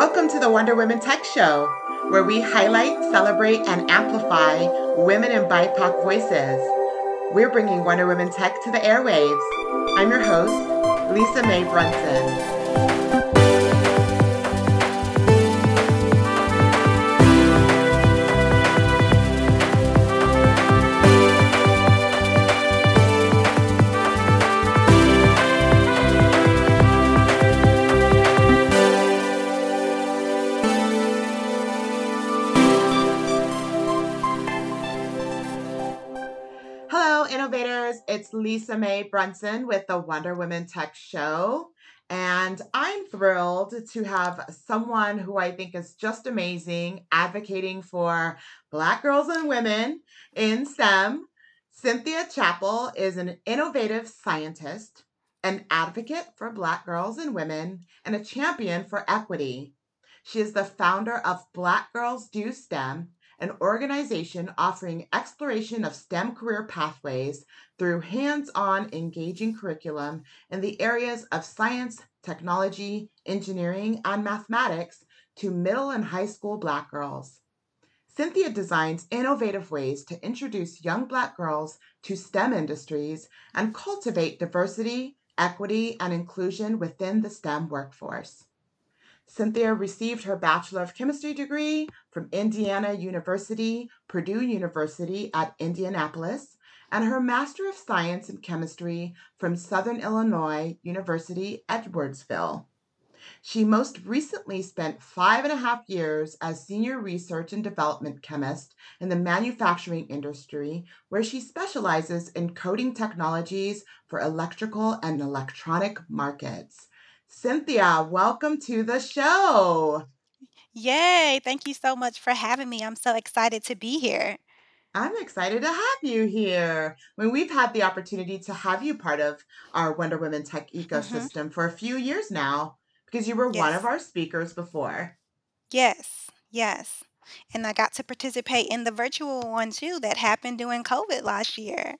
Welcome to the Wonder Women Tech Show, where we highlight, celebrate, and amplify women and BIPOC voices. We're bringing Wonder Women Tech to the airwaves. I'm your host, Lisa Mae Brunson. Lisa Mae Brunson with the Wonder Women Tech Show. And I'm thrilled to have someone who I think is just amazing advocating for Black girls and women in STEM. Cynthia Chapple is an innovative scientist, an advocate for Black girls and women, and a champion for equity. She is the founder of Black Girls Do STEM, an organization offering exploration of STEM career pathways through hands on engaging curriculum in the areas of science, technology, engineering, and mathematics to middle and high school Black girls. Cynthia designs innovative ways to introduce young Black girls to STEM industries and cultivate diversity, equity, and inclusion within the STEM workforce. Cynthia received her Bachelor of Chemistry degree from Indiana University, Purdue University at Indianapolis, and her Master of Science in Chemistry from Southern Illinois University, Edwardsville. She most recently spent five and a half years as Senior Research and Development Chemist in the manufacturing industry, where she specializes in coating technologies for electrical and electronic markets. Cynthia, welcome to the show. Yay. Thank you so much for having me. I'm so excited to be here. I'm excited to have you here. When we've had the opportunity to have you part of our Wonder Women Tech hmm ecosystem for a few years now, because you were one of Yes. our speakers before. Yes. Yes. And I got to participate in the virtual one too that happened during COVID last year.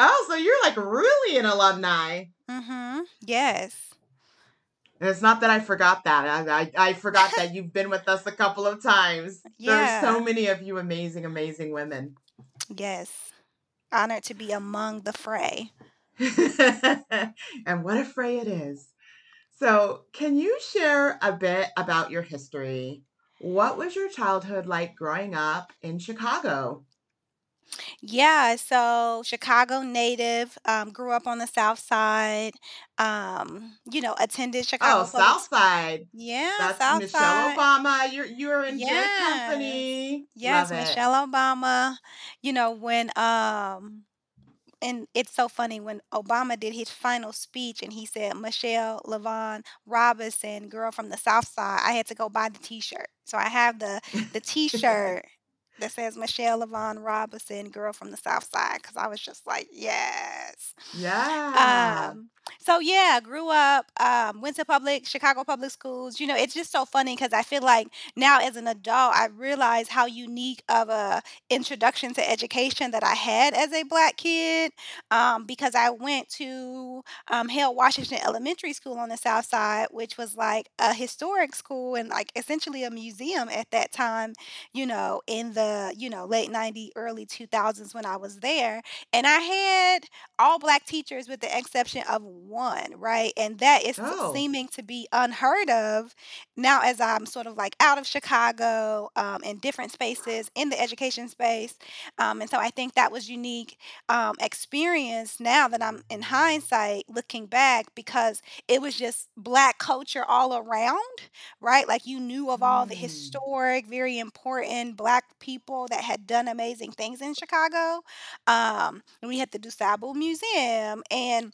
Oh, so you're like really an alumni. Mm-hmm. Yes. And it's not that I forgot that. I, I, I forgot that you've been with us a couple of times. Yeah. There are so many of you amazing, amazing women. Yes. Honored to be among the fray. and what a fray it is. So, can you share a bit about your history? What was your childhood like growing up in Chicago? Yeah, so Chicago native, um, grew up on the South Side, um, you know, attended Oh, Chicago Public South Side. Yeah, That's South Michelle Side. Obama. You're you're in good Yes. company. Love Yes, it. Michelle Obama. You know, when um and it's so funny when Obama did his final speech and he said Michelle LaVaughn Robinson, girl from the South Side, I had to go buy the t-shirt. So I have the the t-shirt that says Michelle LaVaughn Robinson, girl from the South Side, because I was just like, yes. yeah. Um, so yeah, grew up, um, went to public Chicago public schools. You know, it's just so funny because I feel like now as an adult, I realize how unique of a introduction to education that I had as a black kid. Um, because I went to um, Hale Washington Elementary School on the South Side, which was like a historic school and like essentially a museum at that time. You know, in the you know late '90s, early 2000s when I was there, and I had all black teachers with the exception of one, right? And that is Oh. seeming to be unheard of now as I'm sort of like out of Chicago um, in different spaces in the education space. Um, and so I think that was unique um, experience now that I'm in hindsight looking back because it was just black culture all around, right? Like you knew of all the Mm. historic, very important black people that had done amazing things in Chicago. Um, and we had the DuSable Museum and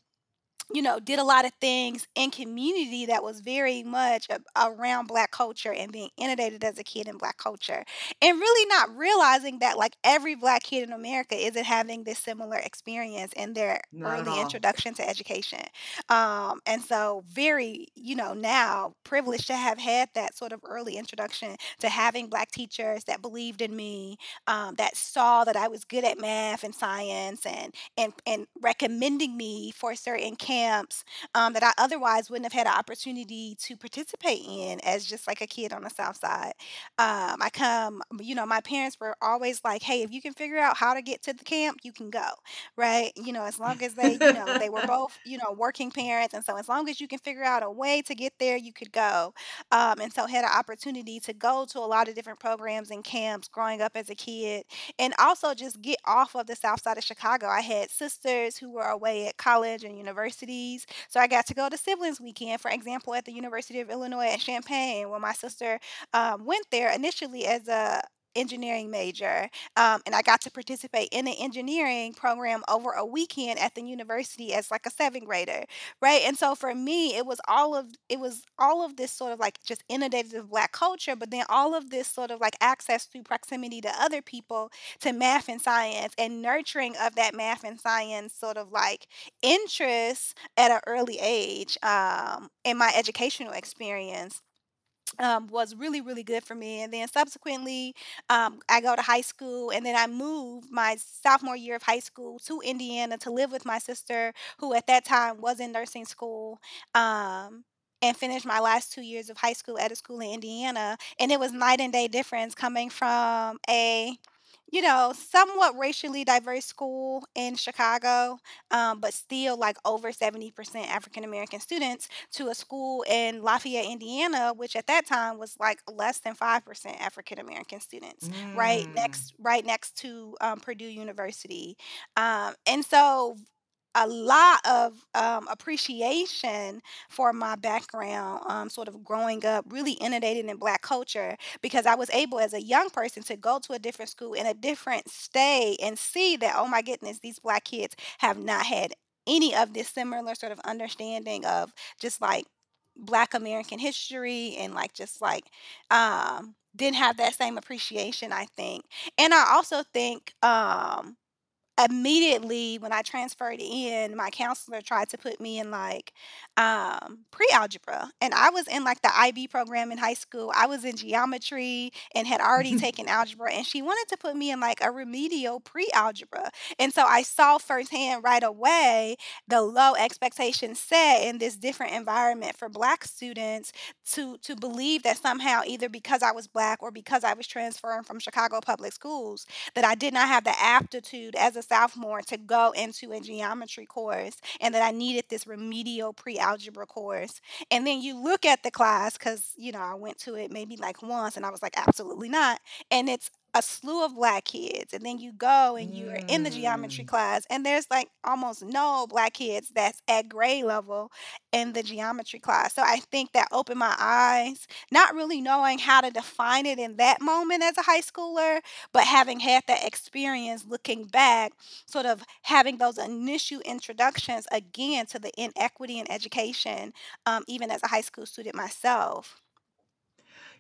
you know, did a lot of things in community that was very much a- around black culture and being inundated as a kid in black culture. And really not realizing that like every black kid in America isn't having this similar experience in their Not at early all. introduction to education. Um, and so very, you know, now privileged to have had that sort of early introduction to having black teachers that believed in me, um, that saw that I was good at math and science and and and recommending me for certain camps um, that I otherwise wouldn't have had an opportunity to participate in as just like a kid on the South Side. Um, I come, you know, my parents were always like, "Hey, if you can figure out how to get to the camp, you can go." Right? You know, as long as they, you know, they were both, you know, working parents, and so as long as you can figure out a way to get there, you could go. Um, and so had an opportunity to go to a lot of different programs and camps growing up as a kid, and also just get off of the South Side of Chicago. I had sisters who were away at college and universities, so I got to go to siblings weekend, for example, at the University of Illinois at Champaign, where my sister um, went there initially as a engineering major, um, and I got to participate in an engineering program over a weekend at the university as like a seventh grader, right? And so for me, it was all of it was all of this sort of like just inundated with black culture, but then all of this sort of like access through proximity to other people to math and science and nurturing of that math and science sort of like interest at an early age um, in my educational experience um, was really, really good for me. And then subsequently, um, I go to high school, and then I move my sophomore year of high school to Indiana to live with my sister, who at that time was in nursing school. Um, and finished my last two years of high school at a school in Indiana. And it was night and day difference coming from a you know, somewhat racially diverse school in Chicago, um, but still like over 70% African American students to a school in Lafayette, Indiana, which at that time was like less than 5% African American students, right Mm. next right next to um, Purdue University. Um, and so a lot of um, appreciation for my background, um, sort of growing up really inundated in Black culture, because I was able as a young person to go to a different school in a different state and see that, oh my goodness, these Black kids have not had any of this similar sort of understanding of just like Black American history and like just like um, didn't have that same appreciation, I think. And I also think um, Immediately when I transferred in, my counselor tried to put me in, like, um, pre-algebra, and I was in, like, the IB program in high school. I was in geometry and had already taken algebra, and she wanted to put me in, like, a remedial pre-algebra, and so I saw firsthand right away the low expectations set in this different environment for Black students to to believe that somehow either because I was Black or because I was transferring from Chicago public schools, that I did not have the aptitude as a sophomore to go into a geometry course and that I needed this remedial pre-algebra course. And then you look at the class cuz you know, I went to it maybe like once and I was like absolutely not. And it's a slew of black kids and then you go and you're in the geometry Mm. class and there's like almost no black kids that's at grade level in the geometry class. So I think that opened my eyes, not really knowing how to define it in that moment as a high schooler, but having had that experience looking back, sort of having those initial introductions again to the inequity in education, um, even as a high school student myself.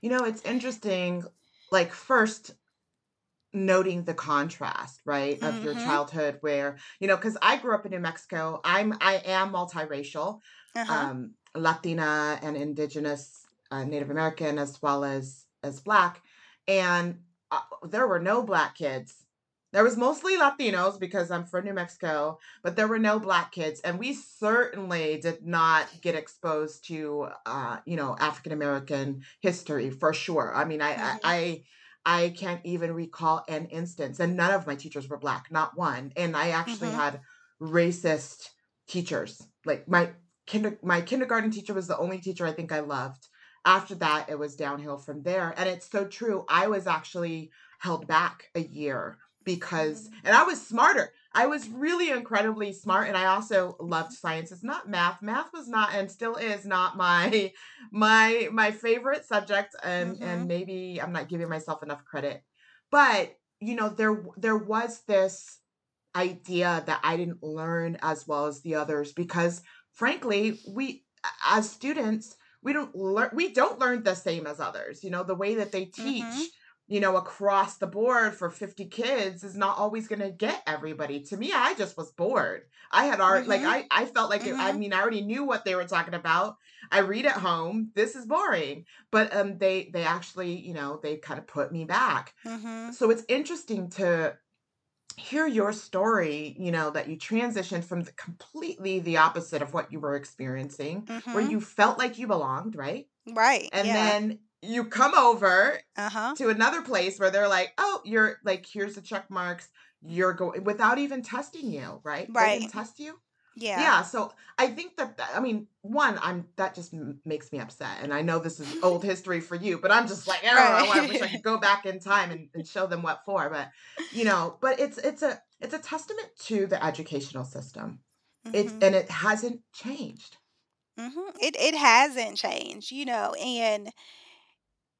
You know, it's interesting, like, first noting the contrast, right, of your Mhm. childhood where, you know, because I grew up in New Mexico. I'm I am multiracial, Uh-huh. um, Latina and Indigenous, uh, Native American, as well as as Black, and, uh, there were no Black kids. There was mostly Latinos because I'm from New Mexico, but there were no Black kids, and we certainly did not get exposed to, uh, you know, African American history for sure. I mean, I I Mhm. I I can't even recall an instance, and none of my teachers were Black, not one, and I actually Mhm. had racist teachers. Like, my kinder my kindergarten teacher was the only teacher I think I loved. After that, it was downhill from there, and it's so true. I was actually held back a year because Mhm. and I was smarter. I was really incredibly smart, and I also loved sciences, not math. Math was not and still is not my my my favorite subject, and and Mhm. maybe I'm not giving myself enough credit. But, you know, there there was this idea that I didn't learn as well as the others because frankly, we as students, we don't learn we don't learn the same as others. You know, the way that they Mhm. teach, you know, across the board for 50 kids is not always gonna get everybody. To me, I just was bored. I had already like, Mhm. I I felt like it I Mhm. mean, I already knew what they were talking about. I read at home, this is boring. But, um, they they actually, you know, they kinda put me back. Mhm. So it's interesting to hear your story, you know, that you transitioned from the completely the opposite of what you were experiencing, where Mhm. you felt like you belonged, right? Right, And yeah. then you come over Uh-huh. to another place where they're like, "Oh, you're like, here's the check marks. You're going without even testing you, right? They Right. test you? Yeah. Yeah, so I think that I mean, one, I'm that just m makes me upset, and I know this is old history for you, but I'm just like, "Oh, I wish I could go back in time and and show them what for," but, you know, but it's it's a it's a testament to the educational system. It's Mhm. and it hasn't changed. Mhm. It it hasn't changed, you know, and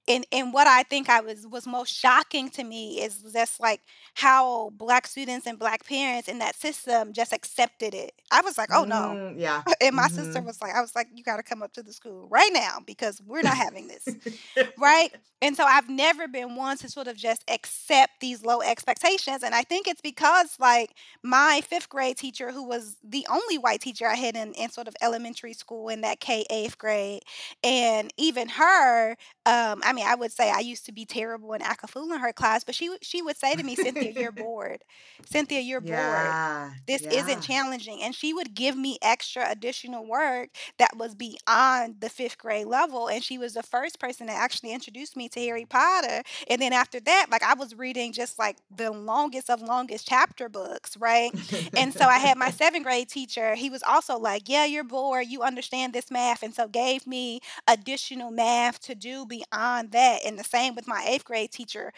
and and what I think I was was most shocking to me is just, like, how black students and black parents in that system just accepted it. I was like, "Oh, no." Mm, yeah. And my sister Mhm. was like I was like, "You gotta come up to the school right now because we're not having this." Right? And so I've never been one to sort of just accept these low expectations, and I think it's because, like, my 5th grade teacher, who was the only white teacher I had in in sort of elementary school in that K 8th grade, and even her, um, I mean, I would say I used to be terrible and act a fool in her class, but she would she would say to me, "Cynthia, you're bored. Cynthia, you're bored. Yeah, This isn't challenging," and she would give me extra additional work that was beyond the 5th grade level, and she was the first person to actually introduce me to Harry Potter, and then after that, like, I was reading just, like, the longest of longest chapter books, right? And so I had my 7th grade teacher, he was also like, "Yeah, you're bored, you understand this math," and so gave me additional math to do beyond that, and the same with my 8th grade teacher,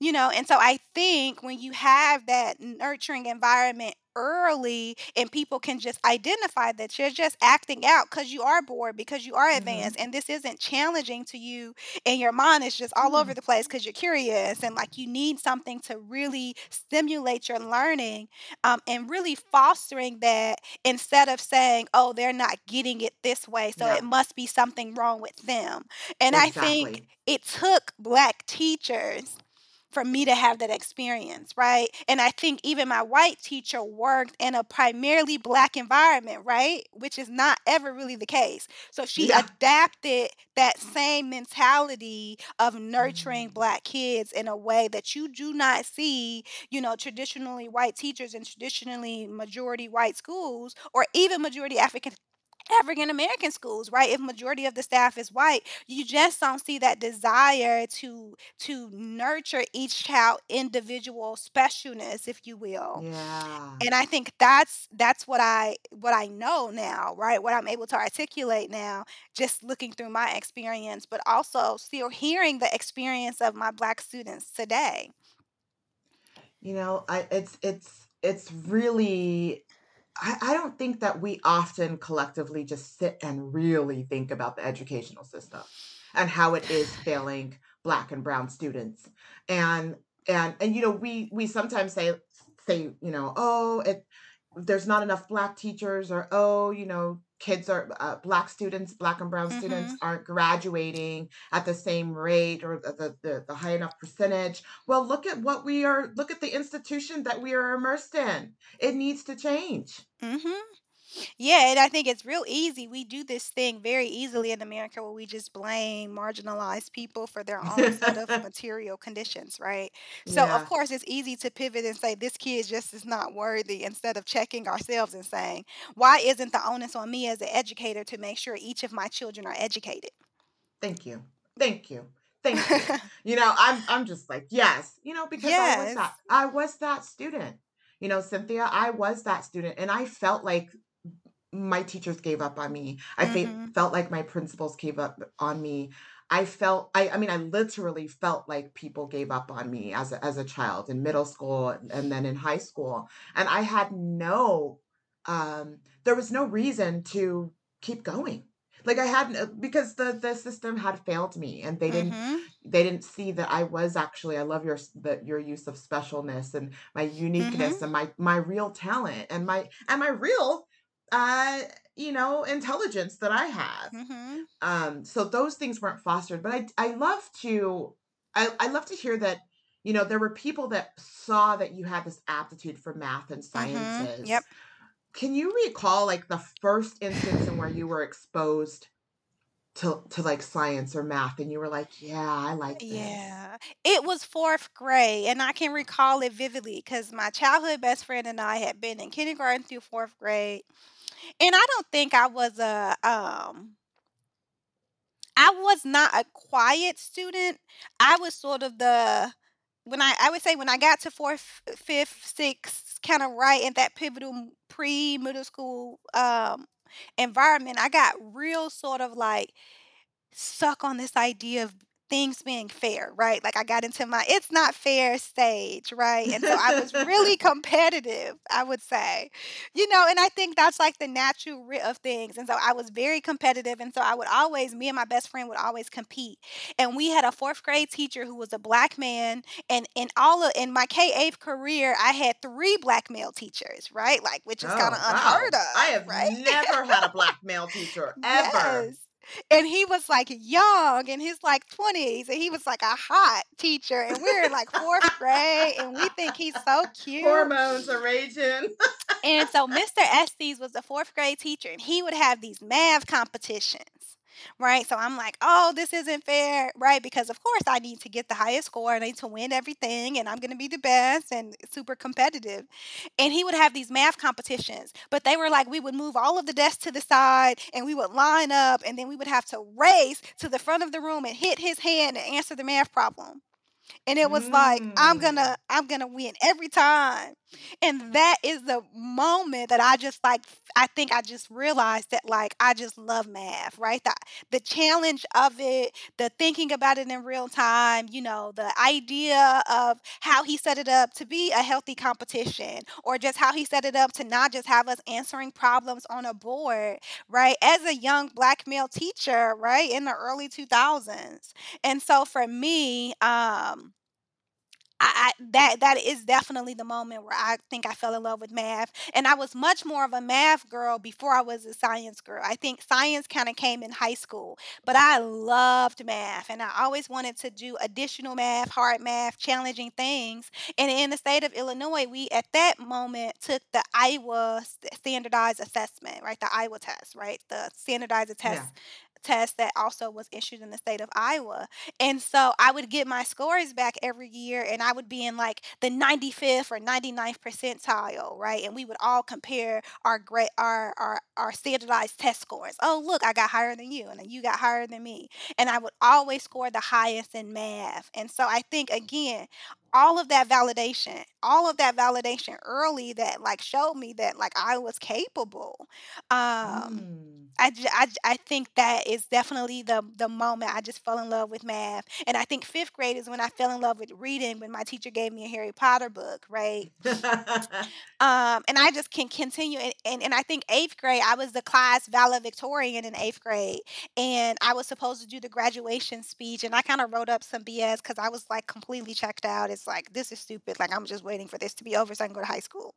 you know, and so I think when you have that nurturing environment early and people can just identify that you're just acting out because you are bored, because you are advanced, Mhm. and this isn't challenging to you, and your mind is just all over the place because you're curious and, like, you need something to really stimulate your learning, um, and really fostering that instead of saying, "Oh, they're not getting it this way, so it must be something wrong with them." And I think Exactly. it took black teachers for me to have that experience, right? And I think even my white teacher worked in a primarily black environment, right? Which is not ever really the case. So she Yeah. adapted that same mentality of nurturing Mm. black kids in a way that you do not see, you know, traditionally white teachers in traditionally majority white schools or even majority African African American schools, right? If majority of the staff is white, you just don't see that desire to to nurture each child individual specialness, if you will. Yeah. And I think that's that's what I what I know now, right? What I'm able to articulate now, just looking through my experience, but also still hearing the experience of my black students today. You know, I it's it's it's really I I don't think that we often collectively just sit and really think about the educational system and how it is failing black and brown students. And and and, you know, we we sometimes say say, you know, "Oh, it there's not enough black teachers," or, "Oh, you know, kids are uh, black students, black and brown students Mhm. aren't graduating at the same rate or the the the high enough percentage." Well, look at what we are look at the institution that we are immersed in. It needs to change. Mhm. Yeah, and I think it's real easy. We do this thing very easily in America where we just blame marginalized people for their own set of material conditions, right? So, of Yeah. course, it's easy to pivot and say, "This kid just is not worthy," instead of checking ourselves and saying, "Why isn't the onus on me as an educator to make sure each of my children are educated?" Thank you. Thank you. Thank you. You know, I'm I'm just like, "Yes," you know, because I was that I was that student. You know, Cynthia, I was that student, and I felt like my teachers gave up on me. I fe Mhm. felt like my principals gave up on me. I felt I I mean, I literally felt like people gave up on me as a as a child in middle school and then in high school, and I had no, um there was no reason to keep going. Like, I had n because the the system had failed me, and they didn't Mhm. they didn't see that I was actually I love your that your use of specialness and my uniqueness Mhm. and my my real talent and my and my real, uh, you know, intelligence that I have. Mhm. Um, so those things weren't fostered, but I, I love to I I love to hear that, you know, there were people that saw that you had this aptitude for math and Mhm. sciences. Yep. Can you recall, like, the first instance in where you were exposed to to, like, science or math, and you were like, "Yeah, I like this." Yeah. It was 4th grade, and I can recall it vividly because my childhood best friend and I had been in kindergarten through 4th grade, and I don't think I was a, um I was not a quiet student. I was sort of the when I I would say when I got to 4th, 5th, 6th, kinda right in that pivotal pre-middle school, um, environment, I got real sort of, like, stuck on this idea of things being fair, right? Like, I got into my "It's not fair" stage, right? And so I was really competitive, I would say. You know, and I think that's, like, the natural root of things, and so I was very competitive, and so I would always me and my best friend would always compete, and we had a 4th grade teacher who was a black man, and in all of in my K-8 career, I had 3 black male teachers, right? Like, which is Oh, unheard wow. I have right? never had a black male teacher, ever. Yes. And he was, like, young, in his, like, 20s, and he was, like, a hot teacher, and we're in, like, 4th grade, and we think he's so cute. Hormones are raging. And so Mr. Estes was the 4th grade teacher, and he would have these math competitions, right? So I'm like, "Oh, this isn't fair," right? Because of course I need to get the highest score, and I need to win everything, and I'm gonna be the best and super competitive. And he would have these math competitions, but they were like we would move all of the desks to the side, and we would line up, and then we would have to race to the front of the room and hit his hand and answer the math problem. And it was like, "I'm Mm. gonna I'm gonna win every time." And that is the moment that I just, like, i think I just realized that, like, I just love math, right? The the challenge of it, the thinking about it in real time, you know, the idea of how he set it up to be a healthy competition, or just how he set it up to not just have us answering problems on a board, right? As a young black male teacher, right, in the early 2000s. And so for me, um I I that that is definitely the moment where I think I fell in love with math, and I was much more of a math girl before I was a science girl. I think science kinda came in high school, but I loved math, and I always wanted to do additional math, hard math, challenging things. And in the state of Illinois, we at that moment took the Iowa st standardized assessment, right? The Iowa test, right? The standardized Yeah. test that also was issued in the state of Iowa. And so I would get my scores back every year, and I would be in, like, the 95th or 99th percentile, right? And we would all compare our gra our our our standardized test scores. "Oh, look, I got higher than you, and then you got higher than me." And I would always score the highest in math. And so I think, again, all of that validation all of that validation early that, like, showed me that, like, I was capable. Um, Mm. I I I think that is definitely the the moment I just fell in love with math. And I think 5th grade is when I fell in love with reading when my teacher gave me a Harry Potter book, right? Um, and I just can continue, and and and I think 8th grade, I was the class valedictorian in 8th grade, and I was supposed to do the graduation speech, and I kinda wrote up some BS because I was, like, completely checked out. It's like, "This is stupid, like, I'm just waiting for this to be over so I can go to high school."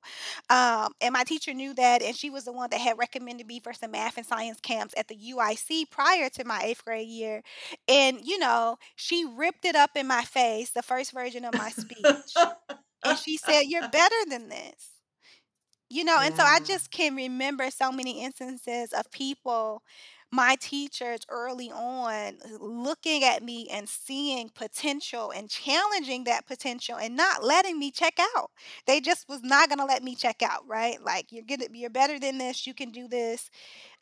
Um, and my teacher knew that, and she was the one that had recommended me for some math and science camps at the UIC prior to my 8th grade year. And, you know, she ripped it up in my face, the 1st version of my speech, and she said, "You're better than this." You know, and so I just can remember so many instances of people, my teachers early on, looking at me and seeing potential and challenging that potential and not letting me check out. They just was not gonna let me check out, right? Like, "You're gonna you're better than this, you can do this."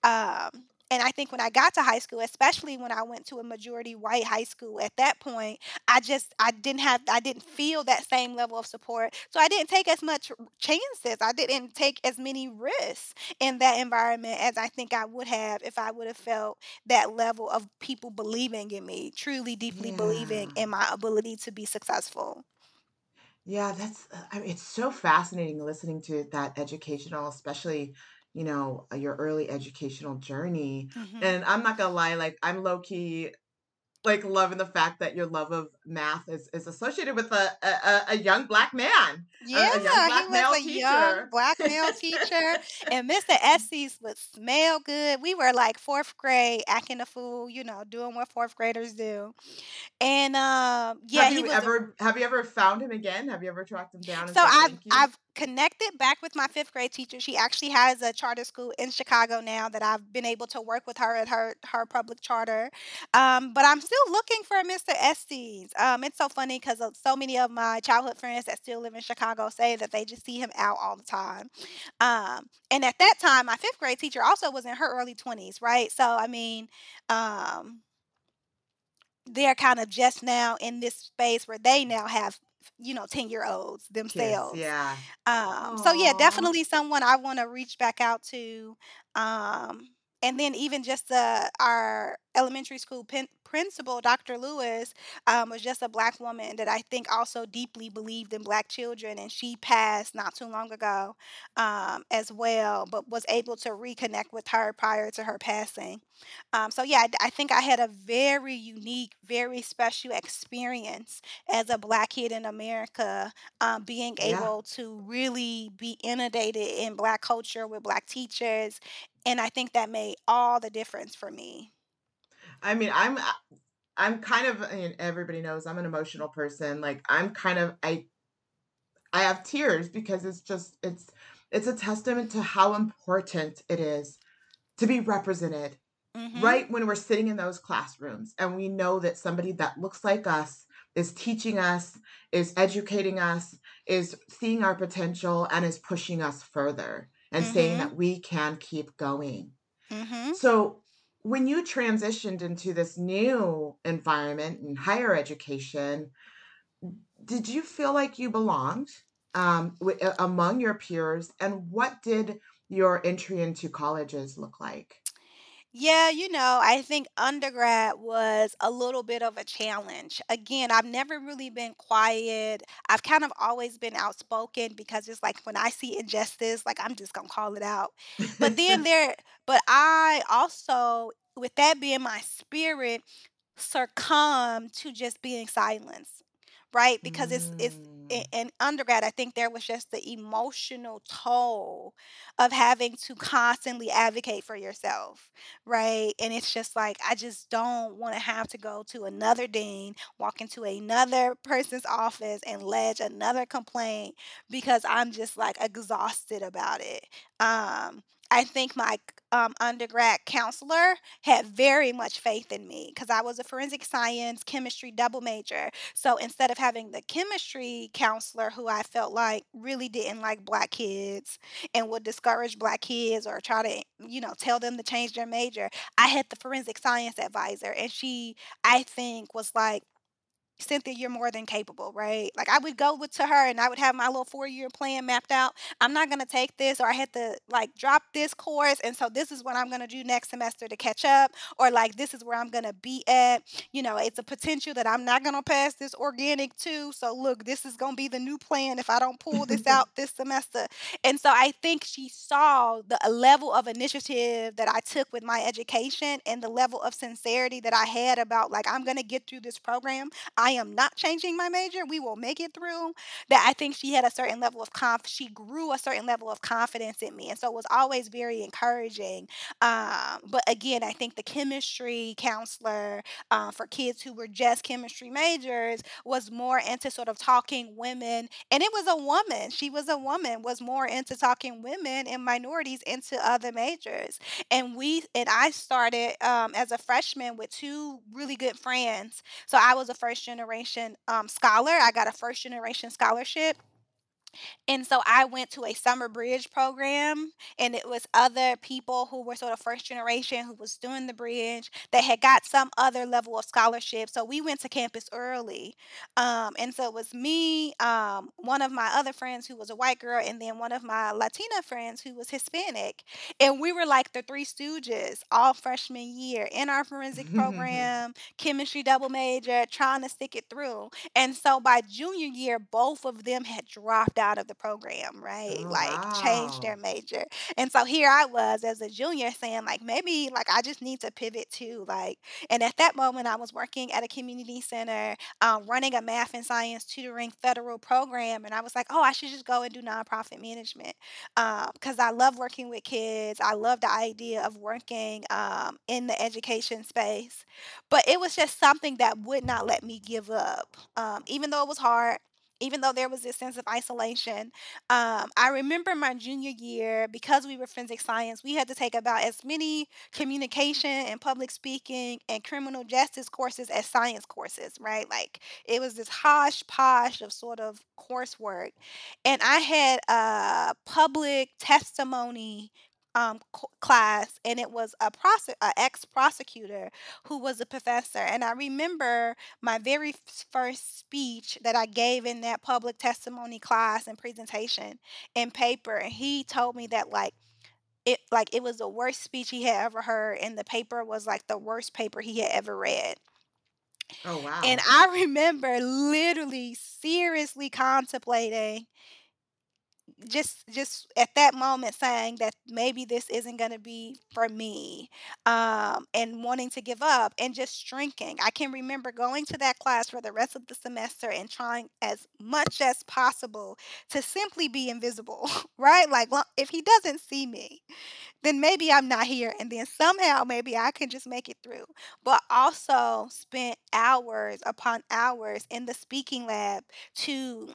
Um, and I think when I got to high school, especially when I went to a majority white high school at that point, I just I didn't have I didn't feel that same level of support, so I didn't take as much chances, I didn't take as many risks in that environment as I think I would have if I would have felt that level of people believing in me, truly deeply believing in my ability to be successful. Yeah, that's uh, I mean, it's so fascinating listening to that educational especially, you know, uh, your early educational journey. Mhm. And I'm not gonna lie, like, I'm low key, like, loving the fact that your love of math is is associated with a a, a young black man, a, a young Yeah, he black was male a young teacher. black male teacher, and Mr. Estes would smell good. We were like 4th grade acting a fool, you know, doing what 4th graders do. And, um, yeah, Have he you ever have you ever found him again? Have you ever tracked him down So I've? I've connected back with my 5th grade teacher. She actually has a charter school in Chicago now that I've been able to work with her at her her public charter. Um, but I'm still looking for Mr. Estes. Um, it's so funny because so many of my childhood friends that still live in Chicago say that they just see him out all the time. Um, and at that time, my 5th grade teacher also was in her early 20s, right? So, I mean, um they're kind of just now in this space where they now have, you know, ten-year-olds Kids, themselves. yeah. Um, so yeah, definitely someone I wanna reach back out to. Um, and then even just, uh, our elementary school pen principal, Dr. Lewis, um, was just a black woman that I think also deeply believed in black children, and she passed not too long ago, um, as well, but was able to reconnect with her prior to her passing. Um, so yeah, I think I had a very unique, very special experience as a black kid in America, um, being Yeah. able to really be inundated in black culture with black teachers, and I think that made all the difference for me. I mean, I'm a I'm kind of and everybody knows I'm an emotional person, like, I'm kind of I I have tears because it's just it's it's a testament to how important it is to be represented Mhm. right when we're sitting in those classrooms, and we know that somebody that looks like us is teaching us, is educating us, is seeing our potential, and is pushing us further, and saying Mhm. that we can keep going. Mhm. So, when you transitioned into this new environment in higher education, did you feel like you belonged, um, a among your peers, and what did your entry into colleges look like? Yeah, you know, I think undergrad was a little bit of a challenge. Again, I've never really been quiet. I've kind of always been outspoken because it's like when I see injustice, like, I'm just gonna call it out. But then there but I also, with that being my spirit, succumb to just being silenced, right? Because it's it's in undergrad, I think there was just the emotional toll of having to constantly advocate for yourself, right? And it's just like, I just don't wanna have to go to another dean, walk into another person's office, and ledge another complaint because I'm just, like, exhausted about it. Um, I think my um, undergrad counselor had very much faith in me because I was a forensic science, chemistry double major. So instead of having the chemistry counselor who I felt like really didn't like black kids and would discourage black kids or try to, you know, tell them to change their major, I had the forensic science advisor, and she, I think, was like, "Cynthia, you're more than capable," right? Like, I would go with to her, and I would have my little four-year plan mapped out. "I'm not gonna take this, or I had to, like, drop this course, and so this is what I'm gonna do next semester to catch up," or, like, "This is where I'm gonna be at. You know, it's a potential that I'm not gonna pass this organic two, so look, this is gonna be the new plan if I don't pull this out this semester." And so I think she saw the level of initiative that I took with my education and the level of sincerity that I had about, like, "I'm gonna get through this program. I am not changing my major. We will make it through." That I think she had a certain level of conf she grew a certain level of confidence in me, and so it was always very encouraging. Um, but again, I think the chemistry counselor, uh, for kids who were just chemistry majors was more into sort of talking women and it was a woman, she was a woman, was more into talking women and minorities into other majors. And we and I started, um, as a freshman with 2 really good friends. So I was a first generation, um, scholar, I got a first generation scholarship and so I went to a summer bridge program, and it was other people who were sort of first generation who was doing the bridge that had got some other level of scholarship, so we went to campus early. Um, and so it was me, um, one of my other friends who was a white girl, and then one of my Latina friends who was Hispanic. And we were like the Three Stooges all freshman year in our forensic program, chemistry double major, trying to stick it through. And so by junior year, both of them had dropped out of the program, right? Oh, Like, change their wow. major. And so here I was as a junior saying, like, maybe, like, I just need to pivot too, like and at that moment, I was working at a community center, um, running a math and science tutoring federal program, and I was like, "Oh, I should just go and do nonprofit management." Um, 'cause I love working with kids, I love the idea of working, um, in the education space. But it was just something that would not let me give up, um, even though it was hard, even though there was this sense of isolation. Um, I remember my junior year, because we were forensic science, we had to take about as many communication and public speaking and criminal justice courses as science courses, right? Like, it was this hodgepodge of sort of coursework. And I had a public testimony, um, class, and it was a prose a ex-prosecutor who was a professor, and I remember my very f first speech that I gave in that public testimony class and presentation and paper, and he told me that, like, it like, it was the worst speech he had ever heard, and the paper was, like, the worst paper he had ever read. Oh, wow! And. I remember literally seriously contemplating just just at that moment saying that maybe this isn't gonna be for me, um, and wanting to give up and just shrinking. I can remember going to that class for the rest of the semester and trying as much as possible to simply be invisible, right? Like, well, if he doesn't see me, then maybe I'm not here, and then somehow maybe I can just make it through. But also spent hours upon hours in the speaking lab to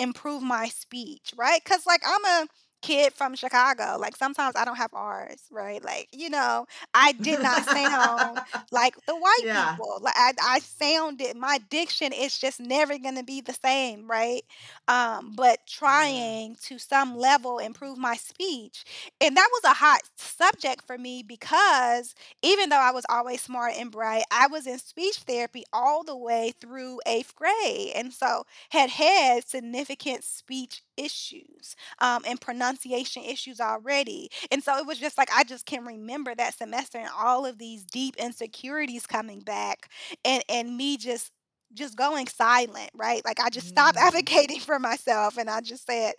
improve my speech, right? Cuz like, I'm a kid from Chicago, like, sometimes I don't have R's, right? Like, you know, I did not sound like the white Yeah. people, li I I sounded my diction is just never gonna be the same, right? Um, but trying to some level improve my speech, and that was a hot subject for me because even though I was always smart and bright, I was in speech therapy all the way through 8th grade, and so had had significant speech issues, um, and pronunciation issues already. And so it was just like I just can remember that semester and all of these deep insecurities coming back and and me just just going silent, right? Like, I just stopped Mm. advocating for myself, and I just said,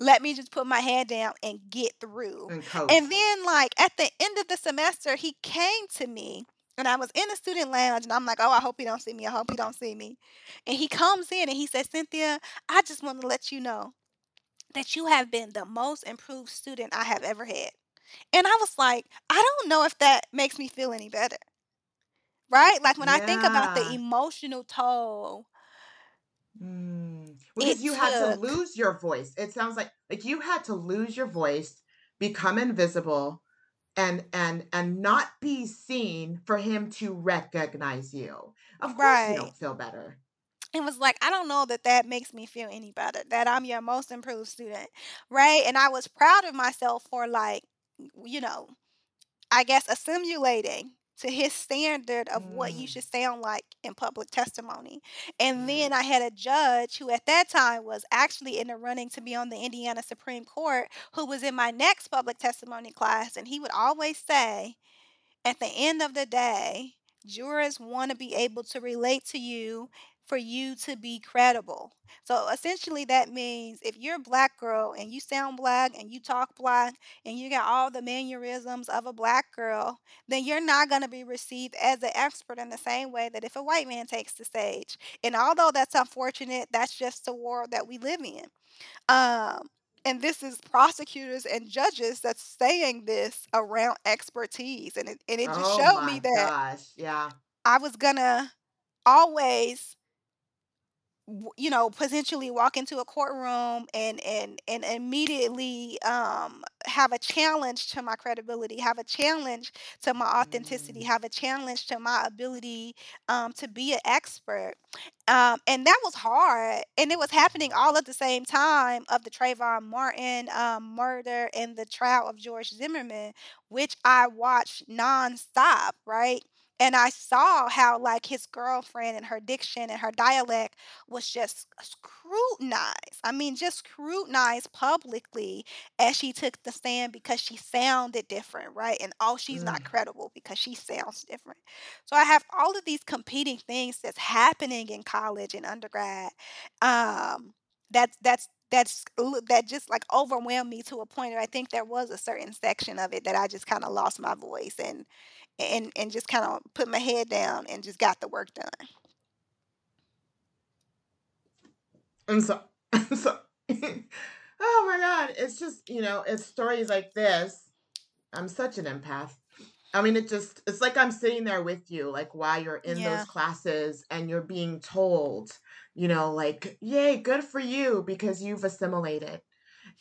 "Let me just put my head down and get through." And And then, like, at the end of the semester, he came to me, and I was in the student lounge, and I'm like, "Oh, I hope he don't see me, I hope he don't see me." And he comes in and he says, "Cynthia, I just wanna let you know that you have been the most improved student I have ever had." And I was like, I don't know if that makes me feel any better. Right? Like, when I think about the emotional toll Mm. it Because you had to lose your voice. It sounds like like, you had to lose your voice, become invisible, and and and not be seen for him to recognize you. Of course you don't feel better. It was like, I don't know that that makes me feel any better, that I'm your most improved student, right? And I was proud of myself for, like, you know, I guess, assimilating to his standard of what you Mm. should sound like in public testimony. And then I had a judge who at that time was actually in the running to be on the Indiana Supreme Court, who was in my next public testimony class, and he would always say, "At the end of the day, jurors wanna be able to relate to you for you to be credible." So, essentially, that means if you're a black girl and you sound black and you talk black and you got all the mannerisms of a black girl, then you're not gonna be received as an expert in the same way that if a white man takes the stage. And although that's unfortunate, that's just the world that we live in. Um, and this is prosecutors and judges that's saying this around expertise, and it and it just Oh showed me my that gosh, yeah. I was gonna always w you know, potentially walk into a courtroom and and and immediately, um, have a challenge to my credibility, have a challenge to my authenticity, Mm. have a challenge to my ability, um, to be an expert. Um, and that was hard, and it was happening all at the same time of the Trayvon Martin, um, murder and the trial of George Zimmerman, which I watched nonstop, right? And I saw how, like, his girlfriend and her diction and her dialect was just scrutinized. I mean, just scrutinized publicly as she took the stand because she sounded different, right? And, "Oh, she's not Ugh. credible because she sounds different." So I have all of these competing things that's happening in college and undergrad, um, that's that's that's that just like overwhelmed me to a point where I think there was a certain section of it that I just kind of lost my voice and and and just kind of put my head down and just got the work done. And so, so oh my God, it's just, you know, it's stories like this. I'm such an empath. I mean, it just, it's like I'm sitting there with you, like while you're in Yeah. those classes and you're being told, you know, like, yay, good for you because you've assimilated.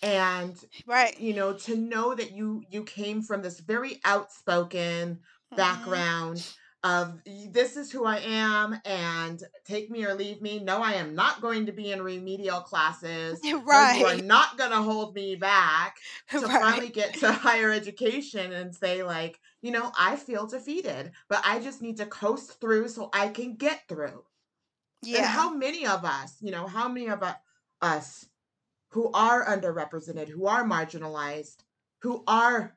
And Right. you know to know that you you came from this very outspoken. Mm-hmm. background of this is who I am and take me or leave me. No, I am not going to be in remedial classes. No, you are not going to hold me back to Right. finally get to higher education and say like, you know, I feel defeated, but I just need to coast through so I can get through. And Yeah. how many of us, you know, how many of us who are underrepresented, who are marginalized, who are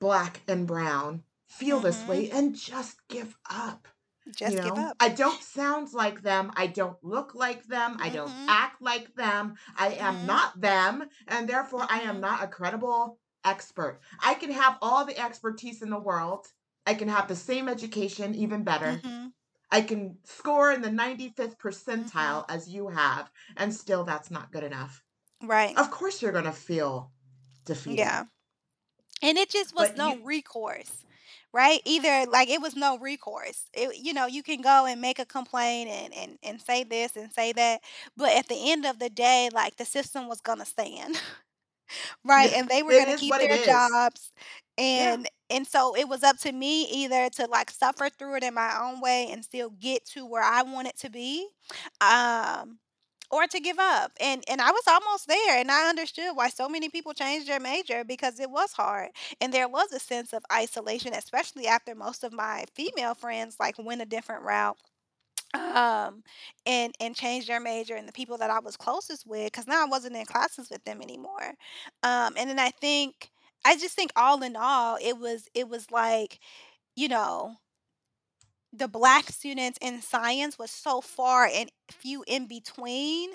black and brown feel this Mhm. way and just give up. You Just give up. I don't sound like them. I don't look like them. I don't Mhm. act like them. I am Mhm. not them. And therefore, I am Mhm. not a credible expert. I can have all the expertise in the world. I can have the same education, even better. Mhm. I can score in the 95th Mhm. percentile as you have, and still that's not good enough. Right. Of course, you're going to feel defeated. Yeah. And it just was But you, no recourse, right? Either like it was no recourse. It, you know, you can go and make a complaint and, and and say this and say that, but at the end of the day, like the system was gonna stand, right? And they were it gonna is keep what it their is. jobs, Yeah. and and so it was up to me either to like suffer through it in my own way and still get to where I wanted to be, um, or to give up. And and I was almost there and I understood why so many people changed their major because it was hard. And there was a sense of isolation, especially after most of my female friends like went a different route um and and changed their major and the people that I was closest with because now I wasn't in classes with them anymore. Um and then I think I just think all in all it was it was like, you know, the black students in science was so far and few in between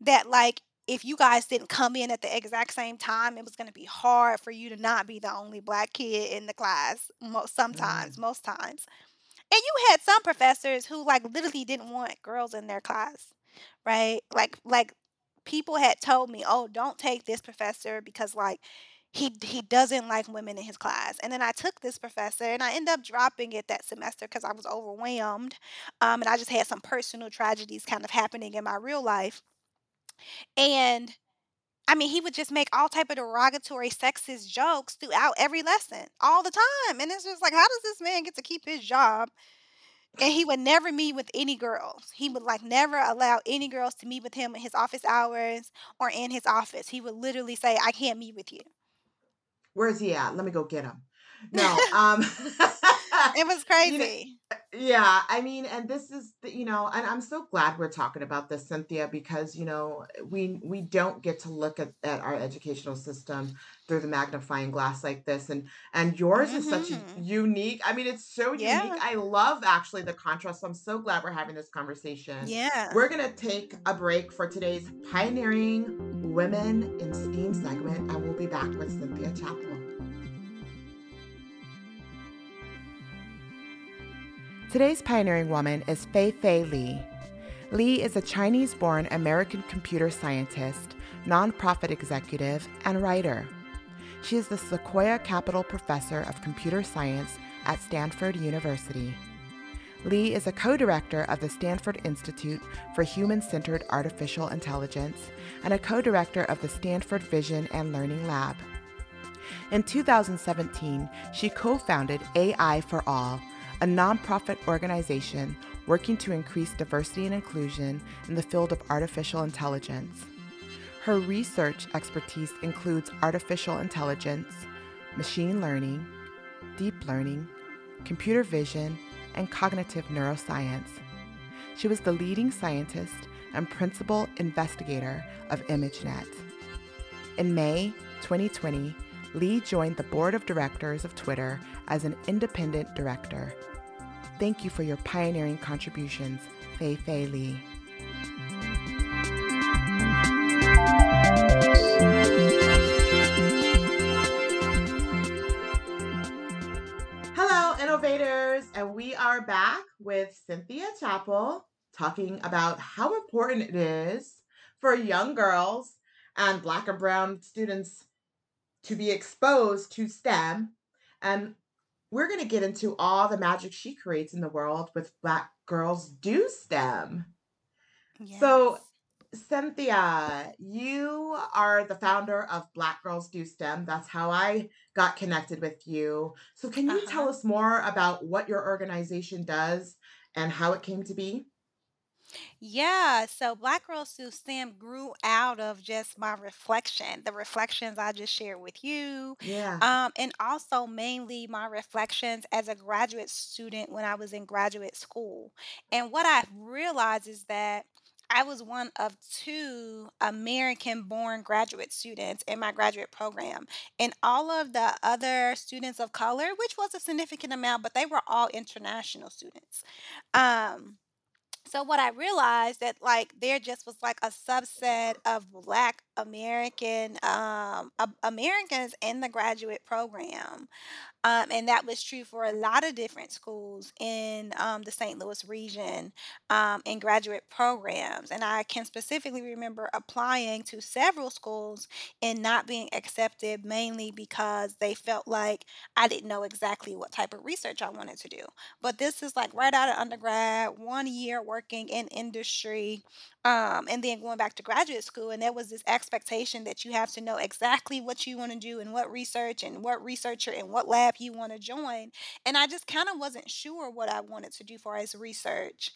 that, like, if you guys didn't come in at the exact same time, it was gonna be hard for you to not be the only black kid in the class most sometimes, Mm, most times. And you had some professors who, like, literally didn't want girls in their class, right? Like like, people had told me, "Oh, don't take this professor because, like, he he doesn't like women in his class." And then I took this professor, and I ended up dropping it that semester because I was overwhelmed, um, and I just had some personal tragedies kind of happening in my real life. And I mean, he would just make all type of derogatory sexist jokes throughout every lesson, all the time. And it's just like, how does this man get to keep his job? And he would never meet with any girls. He would like never allow any girls to meet with him in his office hours or in his office. He would literally say, I can't meet with you. Where's he at? Let me go get him. No, um, It was you know, crazy. Yeah, I mean, and this is the, you know, and I'm so glad we're talking about this, Cynthia, because you know, we we don't get to look at, at our educational system through the magnifying glass like this. And and yours is such a Mhm. unique, I mean, it's so unique. I love actually the contrast. So I'm so glad we're having this conversation. Yeah. We're gonna take a break for today's pioneering women in STEAM segment, and we'll be back with Cynthia Chapple. Today's pioneering woman is Fei Fei Li. Li is a Chinese born American computer scientist, nonprofit executive, and writer. She is the Sequoia Capital Professor of Computer Science at Stanford University. Li is a co director of the Stanford Institute for Human Centered Artificial Intelligence and a co director of the Stanford Vision and Learning Lab. In 2017, she co founded AI for All, a nonprofit organization working to increase diversity and inclusion in the field of artificial intelligence. Her research expertise includes artificial intelligence, machine learning, deep learning, computer vision, and cognitive neuroscience. She was the leading scientist and principal investigator of ImageNet. In May 2020, Li joined the board of directors of Twitter as an independent director. Thank you for your pioneering contributions, Fei Fei Li. Are back with Cynthia Chapple talking about how important it is for young girls and Black and Brown students to be exposed to STEM. And we're going to get into all the magic she creates in the world with Black Girls Do STEM. So, Yes. Cynthia, you are the founder of Black Girls Do STEM. That's how I got connected with you. So, can you tell Uh-huh. us more about what your organization does and how it came to be? Yeah, so Black Girls Do STEM grew out of just my reflection, the reflections I just shared with you, Yeah. um, and also mainly my reflections as a graduate student when I was in graduate school. And what I realized is that I was one of two American born graduate students in my graduate program. And all of the other students of color, which was a significant amount, but they were all international students. Um, so what I realized that, like, there just was, like, a subset of Black American, um, Am Americans in the graduate program, um, and that was true for a lot of different schools in, um, the St. Louis region, um, in graduate programs, and I can specifically remember applying to several schools and not being accepted mainly because they felt like I didn't know exactly what type of research I wanted to do. But this is, like, right out of undergrad, 1 year working in industry, um, and then going back to graduate school, and there was this expectation that you have to know exactly what you wanna do and what research and what researcher and what lab you wanna join, and I just kinda wasn't sure what I wanted to do for as research.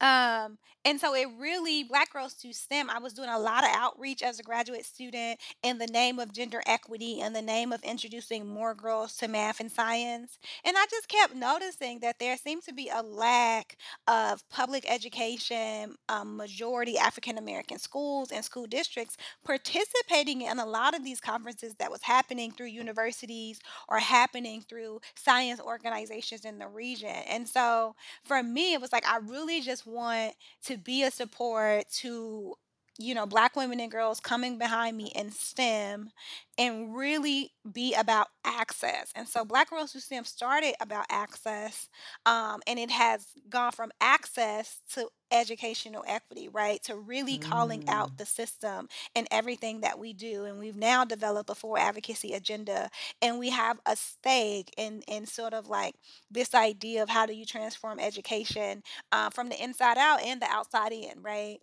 Um, and so it really Black Girls Do STEM, I was doing a lot of outreach as a graduate student in the name of gender equity, in the name of introducing more girls to math and science, and I just kept noticing that there seemed to be a lack of public education, um, majority African American schools and school districts participating in a lot of these conferences that was happening through universities or happening through science organizations in the region, and so for me, it was like I really just want to be a support to, you know, Black women and girls coming behind me in STEM and really be about access. And so Black Girls Do STEM started about access, um, and it has gone from access to educational equity, right? To really calling out Mm. the system and everything that we do. And we've now developed a full advocacy agenda and we have a stake in in sort of like this idea of how do you transform education uh, from the inside out and the outside in, right?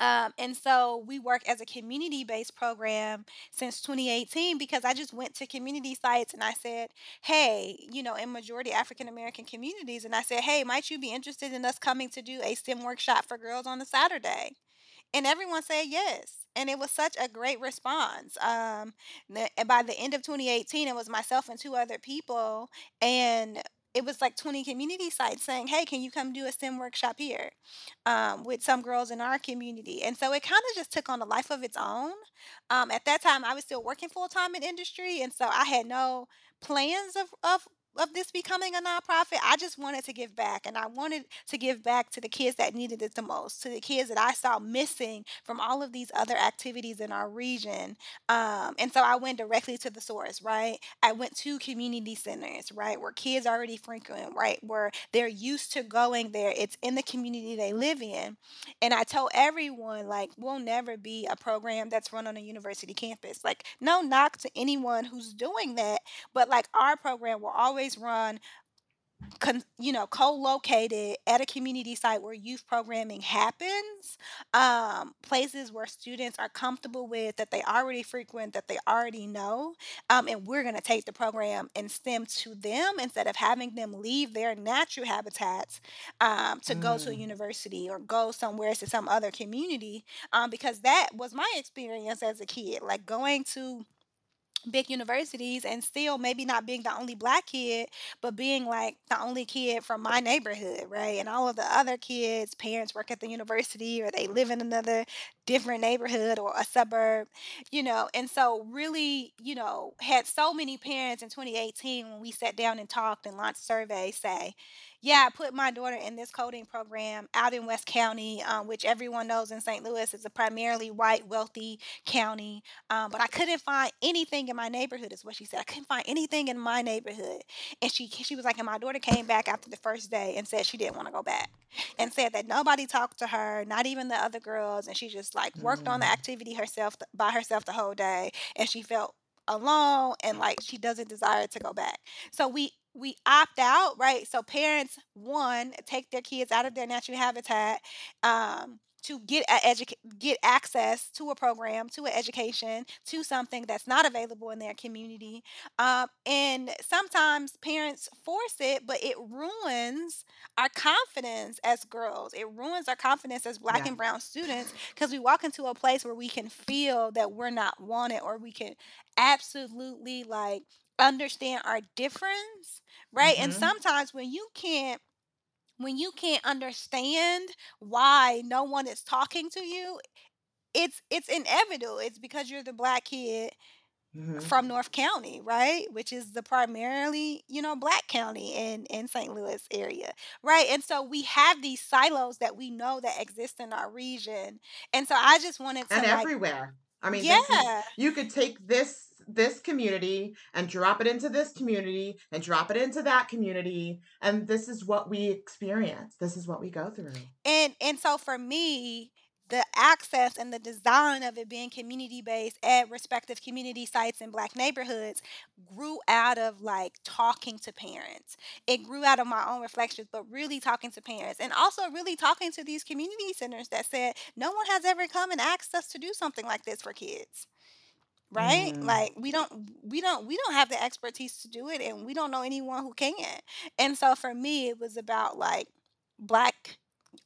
Um, and so we work as a community based program since 2018 because I just went to community sites and I said, hey, you know, in majority African American communities, and I said, hey, might you be interested in us coming to do a STEM workshop for girls on a Saturday? And everyone said yes, and it was such a great response. Um, and by the end of 2018, it was myself and 2 other people, and it was like 20 community sites saying, "Hey, can you come do a STEM workshop here?" Um, with some girls in our community, and so it kinda just took on a life of its own. Um, at that time, I was still working full time in industry, and so I had no plans of of of this becoming a nonprofit. I just wanted to give back, and I wanted to give back to the kids that needed it the most, to the kids that I saw missing from all of these other activities in our region. Um, and so I went directly to the source, right? I went to community centers, right, where kids already frequent, right, where they're used to going there. It's in the community they live in. And I told everyone, like, we'll never be a program that's run on a university campus. Like, no knock to anyone who's doing that, but like our program will always run con- you know co-located at a community site where youth programming happens um, places where students are comfortable with that they already frequent that they already know um, and we're going to take the program and stem to them instead of having them leave their natural habitats um, to go to a Mm. university or go somewhere to some other community um, because that was my experience as a kid like going to big universities and still maybe not being the only black kid, but being like the only kid from my neighborhood, right? And all of the other kids, parents work at the university or they live in another different neighborhood or a suburb, you know, and so really, you know, had so many parents in 2018 when we sat down and talked and launched surveys say, yeah, I put my daughter in this coding program out in West County, um, which everyone knows in St. Louis is a primarily white, wealthy county. Um, but I couldn't find anything in my neighborhood, is what she said. I couldn't find anything in my neighborhood. And she she was like, and my daughter came back after the first day and said she didn't want to go back. And said that nobody talked to her, not even the other girls, and she just like worked on the Mm. activity herself by herself the whole day. And she felt alone and like she doesn't desire to go back. So we we opt out, right? So parents, one, take their kids out of their natural habitat um, to get a educa- get access to a program, to an education, to something that's not available in their community. Um, and sometimes parents force it, but it ruins our confidence as girls. It ruins our confidence as black Yeah. and brown students because we walk into a place where we can feel that we're not wanted or we can absolutely like understand our difference right and Mhm. sometimes when you can't when you can't understand why no one is talking to you it's it's inevitable it's because you're the black kid Mhm. from north county right which is the primarily you know black county in in st louis area right and so we have these silos that we know that exist in our region and so i just wanted to And like everywhere. I mean, is yeah you could take this this community and drop it into this community and drop it into that community and this is what we experience. This is what we go through. And and so for me, the access and the design of it being community based at respective community sites in black neighborhoods grew out of like talking to parents. It grew out of my own reflections, but really talking to parents and also really talking to these community centers that said no one has ever come and asked us to do something like this for kids. Right? Mm. Like we don't we don't we don't have the expertise to do it and we don't know anyone who can. And so for me it was about like black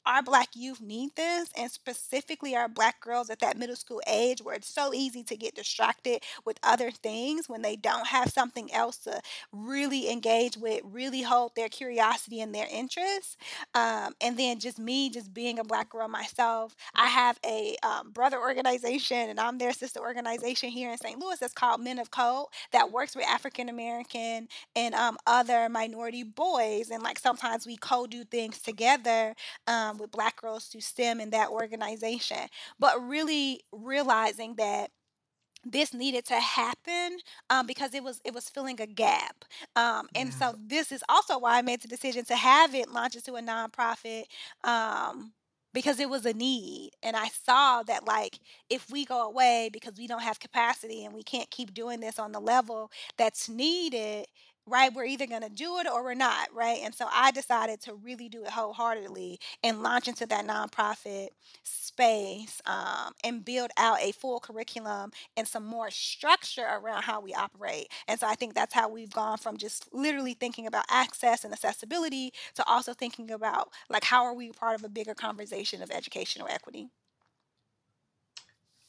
our black youth need this and specifically our black girls at that middle school age where it's so easy to get distracted with other things when they don't have something else to really engage with really hold their curiosity and their interests um, and then just me just being a black girl myself i have a um, brother organization and i'm their sister organization here in st louis that's called men of code that works with african american and um, other minority boys and like sometimes we co-do things together um, with Black Girls Do STEM in that organization. But really realizing that this needed to happen um, because it was it was filling a gap um, and Yeah. so this is also why i made the decision to have it launch into a nonprofit um, because it was a need and i saw that like if we go away because we don't have capacity and we can't keep doing this on the level that's needed right we're either going to do it or we're not right and so i decided to really do it wholeheartedly and launch into that nonprofit space um, and build out a full curriculum and some more structure around how we operate. And so I think that's how we've gone from just literally thinking about access and accessibility to also thinking about like how are we part of a bigger conversation of educational equity.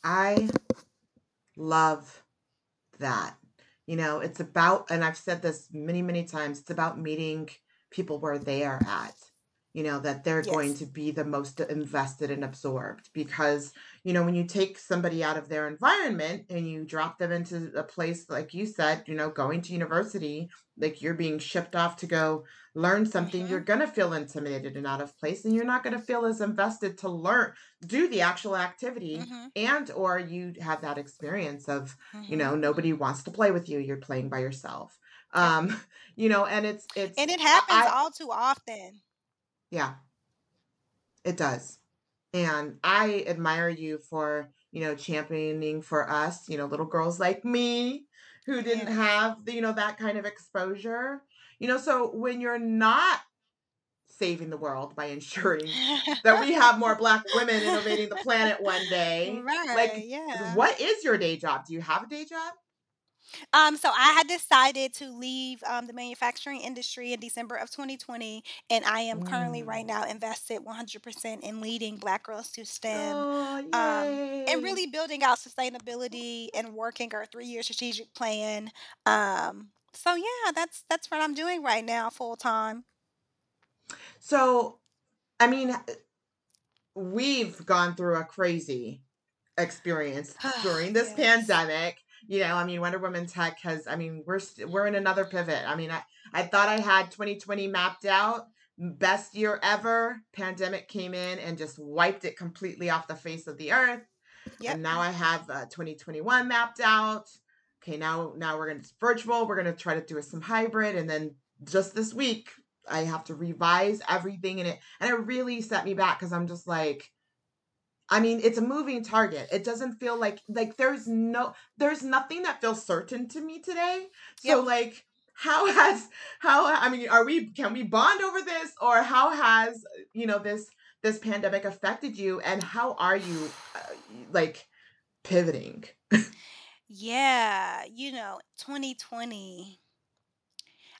I love that. You know, it's about, and I've said this many, many times, it's about meeting people where they are at. You know, that they're going to be the most invested and absorbed. Because, you know, when you take somebody out of their environment and you drop them into a place, like you said, you know, going to university, like you're being shipped off to go learn something, you're Mhm. going to feel intimidated and out of place, and you're not going to feel as invested to learn, do the actual activity Mhm. and or you have that experience of you know nobody wants to play with you you're playing by yourself um you know and it's it's And it happens I all too often. Yeah. It does. And i admire you for you know championing for us you know little girls like me who didn't have the, you know that kind of exposure. You know so when you're not saving the world by ensuring that we have more black women innovating the planet one day right. like Yeah. what is your day job? Do you have a day job Um, so I had decided to leave um, the manufacturing industry in December of 2020, and I am currently right Mm. now invested 100% in leading Black Girls Do STEM, Oh, um, and yay. really building out sustainability and working our three-year strategic plan. Um, so yeah, that's that's what I'm doing right now, full time. So, I mean, we've gone through a crazy, experience during this Yes. pandemic. You know, I mean, Wonder Women Tech has, I mean, we're st- we're in another pivot. I mean, I, I thought I had 2020 mapped out, best year ever. Pandemic came in and just wiped it completely off the face of the earth. Yep. And now I have uh, 2021 mapped out. Okay, now now we're gonna it's virtual. We're gonna try to do some hybrid, and then just this week I have to revise everything in it, and it really set me back because I'm just like I mean, it's a moving target. It doesn't feel like like there's no there's nothing that feels certain to me today. So Yep. like how has how I mean, are we can we bond over this or how has, you know, this this pandemic affected you and how are you uh, like pivoting? Yeah, you know, 2020,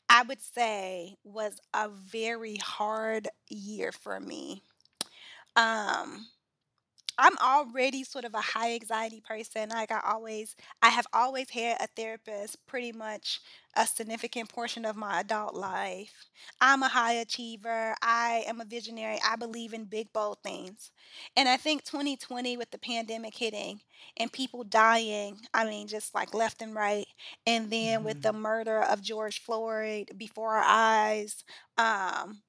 I would say was a very hard year for me. Um I'm already sort of a high anxiety person. Like I always I have always had a therapist pretty much a significant portion of my adult life. I'm a high achiever. I am a visionary. I believe in big bold things. And I think 2020 with the pandemic hitting and people dying, I mean just like left and right, and then with the Mhm. murder of George Floyd before our eyes, um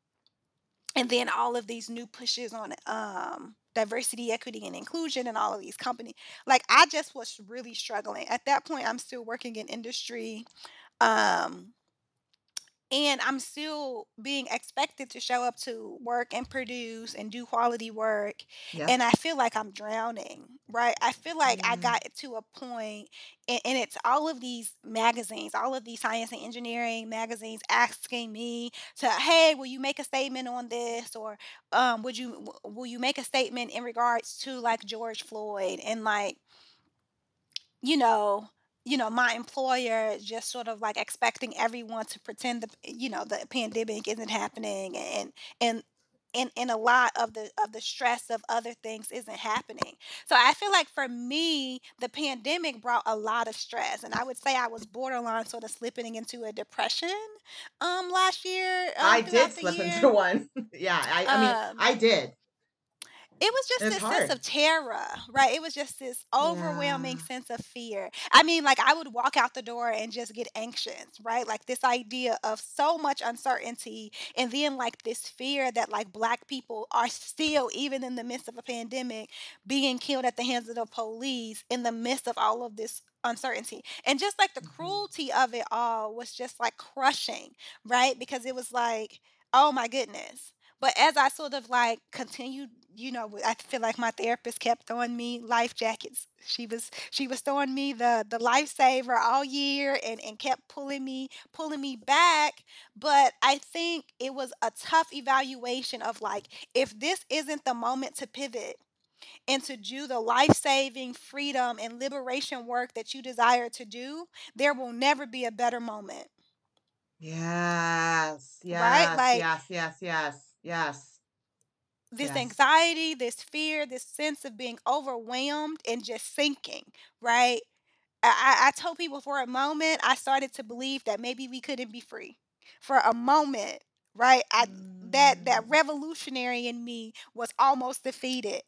and then all of these new pushes on um diversity equity and inclusion and all of these companies. like i just was really struggling at that point i'm still working in industry um and I'm still being expected to show up to work and produce and do quality work. Yep. And I feel like I'm drowning, right? I feel like I Mm, got to a point, and, and it's all of these magazines, all of these science and engineering magazines asking me to, hey, will you make a statement on this? Or um, would you, will you make a statement in regards to like George Floyd? And like, you know you know, my employer just sort of like expecting everyone to pretend the you know, the pandemic isn't happening and and and and a lot of the of the stress of other things isn't happening. So I feel like for me, the pandemic brought a lot of stress and I would say I was borderline sort of slipping into a depression um last year I um did slip year. into one. yeah, I I mean, Um I did. It was just It's this sense of terror, right? It was just this overwhelming Yeah. sense of fear. I mean, like, I would walk out the door and just get anxious, right? Like, this idea of so much uncertainty, and then, like, this fear that, like, Black people are still, even in the midst of a pandemic, being killed at the hands of the police in the midst of all of this uncertainty. And just, like, the Mhm. cruelty of it all was just, like, crushing, right? Because it was like, "Oh my goodness." But as I sort of, like, continued you know, I feel like my therapist kept throwing me life jackets. She was she was throwing me the the lifesaver all year and and kept pulling me pulling me back. But I think it was a tough evaluation of like if this isn't the moment to pivot and to do the life-saving freedom and liberation work that you desire to do, there will never be a better moment. Yes. yes, Right? Like yes, yes, yes, yes, this yes. anxiety, this fear, this sense of being overwhelmed and just sinking, right? I, I told people for a moment I started to believe that maybe we couldn't be free. For a moment, right? I that that Mm, revolutionary in me was almost defeated.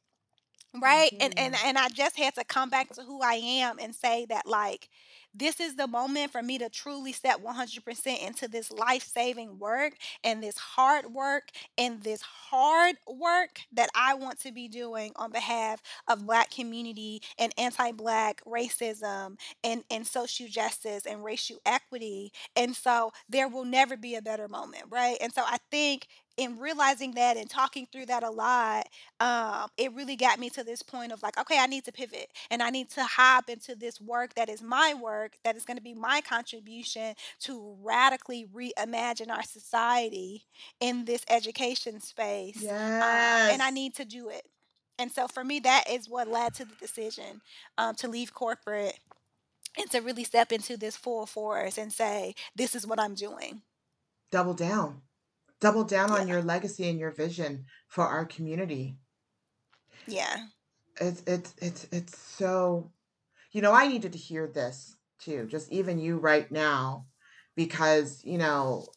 Right? hear And and and I just had to come back to who I am and say that like this is the moment for me to truly step 100% into this life-saving work and this hard work and this hard work that I want to be doing on behalf of black community and anti-black racism and and social justice and racial equity. And so there will never be a better moment, right? And so I think in realizing that and talking through that a lot um, it really got me to this point of like, okay, I need to pivot and I need to hop into this work that is my work, that is going to be my contribution to radically reimagine our society in this education space. Um, and I need to do it. And so for me, that is what led to the decision um, to leave corporate and to really step into this full force and say, this is what I'm doing. Double down. Double down on your legacy and your vision for our community. Yeah. It's it's it's it's so you know, I needed to hear this too, just even you right now, because, you know,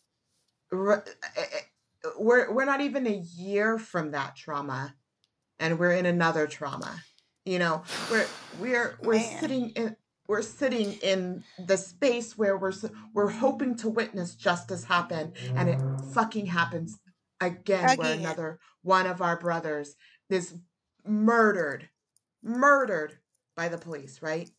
r- eh, eh, we're we're not even a year from that trauma, and we're in another trauma. You know, we're we're we're Man. sitting in we're sitting in the space where we're we're hoping to witness justice happen, and it fucking happens again, where another one of our brothers is murdered, murdered by the police, right?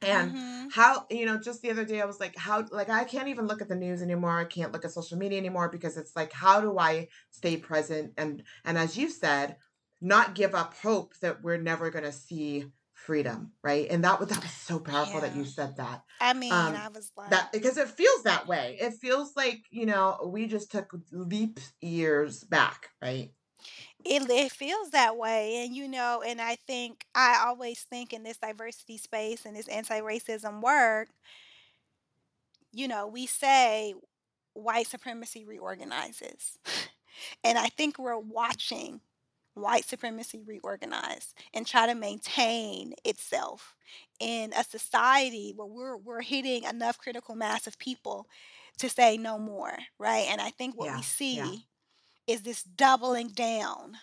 And Mhm. how, you know, just the other day I was like, how, like, I can't even look at the news anymore. I can't look at social media anymore because it's like, how do I stay present? And, and as you said, not give up hope that we're never going to see freedom, right? And that was, that was so powerful that you said that. I mean, Um, I was like that because it feels that way. It feels like, you know, we just took leap years back, right? it it feels that way, and, you know, and I think I always think in this diversity space and this anti-racism work, you know, we say white supremacy reorganizes. And I think we're watching white supremacy reorganize and try to maintain itself in a society where we're we're hitting enough critical mass of people to say no more, right? And I think what we Yeah. Yeah. see is this doubling down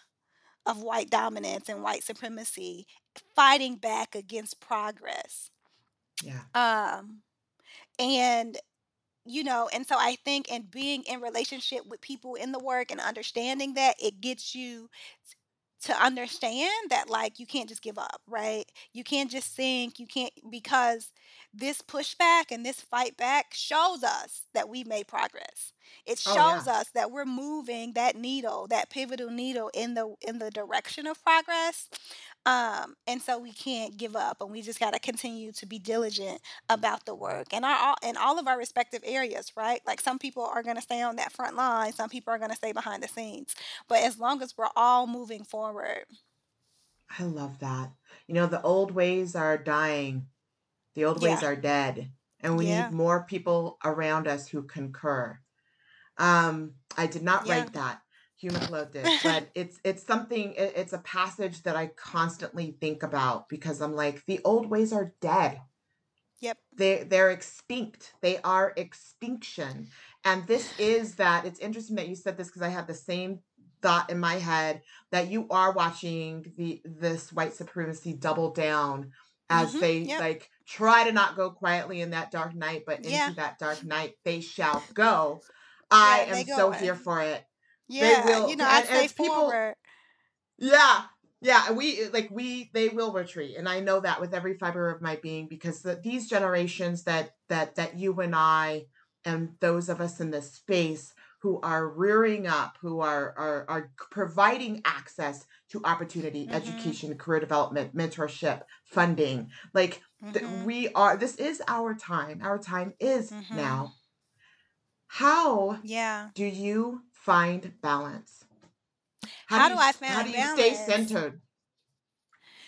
of white dominance and white supremacy fighting back against progress. Yeah. Um, and you know, and so I think in being in relationship with people in the work and understanding that it gets you to understand that like you can't just give up, right? You can't just think, you can't because this pushback and this fight back shows us that we've made progress. It Oh, shows yeah. us that we're moving that needle, that pivotal needle in the in the direction of progress. Um, and so we can't give up and we just got to continue to be diligent about the work and our all in all of our respective areas, right? Like some people are going to stay on that front line, some people are going to stay behind the scenes but as long as we're all moving forward. I love that. You know, the old ways are dying, the old ways are dead, and we need more people around us who concur. Um, I did not Yeah. write that. Did, but it's it's something. It, it's a passage that I constantly think about because I'm like, the old ways are dead. Yep. They they're extinct. They are extinction, and this is that. It's interesting that you said this because I had the same thought in my head that you are watching the this white supremacy double down as Mhm. they Yep. like try to not go quietly in that dark night, but into Yeah. that dark night they shall go. I Yeah, am so here for it. They Yeah, you will, know, I say people. Yeah. Yeah, we like we they will retreat and I know that with every fiber of my being because the, these generations that that that you and I and those of us in this space who are rearing up who are are are providing access to opportunity, Mhm. education, career development, mentorship, funding. Like th- Mhm. we are this is our time. Our time is Mhm. now. How Yeah. do you find balance? How do How you do I s- how do find you stay centered?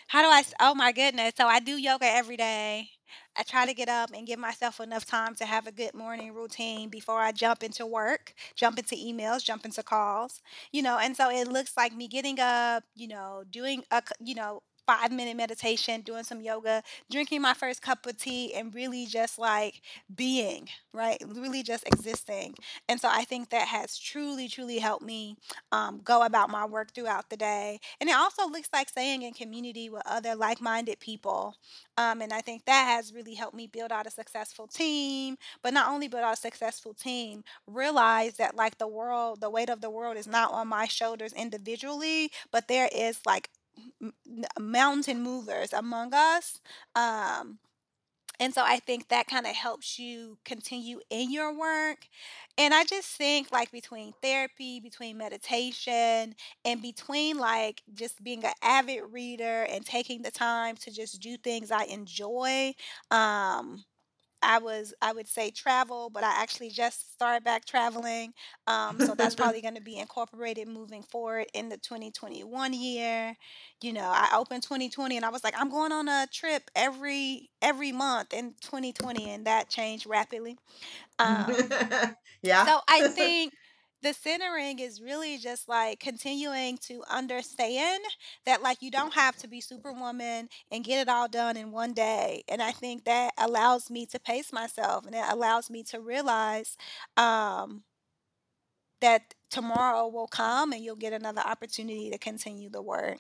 How do I? oh my goodness, so I do yoga every day. I try to get up and give myself enough time to have a good morning routine before I jump into work, jump into emails, jump into calls, you know, and so it looks like me getting up, you know, doing a, you know, five-minute meditation, doing some yoga, drinking my first cup of tea, and really just, like, being, right? Really just existing, and so I think that has truly, truly helped me, um, go about my work throughout the day, and it also looks like staying in community with other like-minded people, um, and I think that has really helped me build out a successful team, but not only build out a successful team, realize that like the world, the weight of the world is not on my shoulders individually, but there is like mountain movers among us. Um, and so I think that kind of helps you continue in your work. And I just think like between therapy, between meditation, and between like just being an avid reader and taking the time to just do things I enjoy. Um I was I would say travel, but I actually just started back traveling. Um, so that's probably going to be incorporated moving forward in the 2021 year. You know, I opened 2020 and I was like, I'm going on a trip every every month in 2020, and that changed rapidly. Um, yeah. so I think the centering is really just like continuing to understand that like you don't have to be superwoman and get it all done in one day. And I think that allows me to pace myself and it allows me to realize um that tomorrow will come and you'll get another opportunity to continue the work.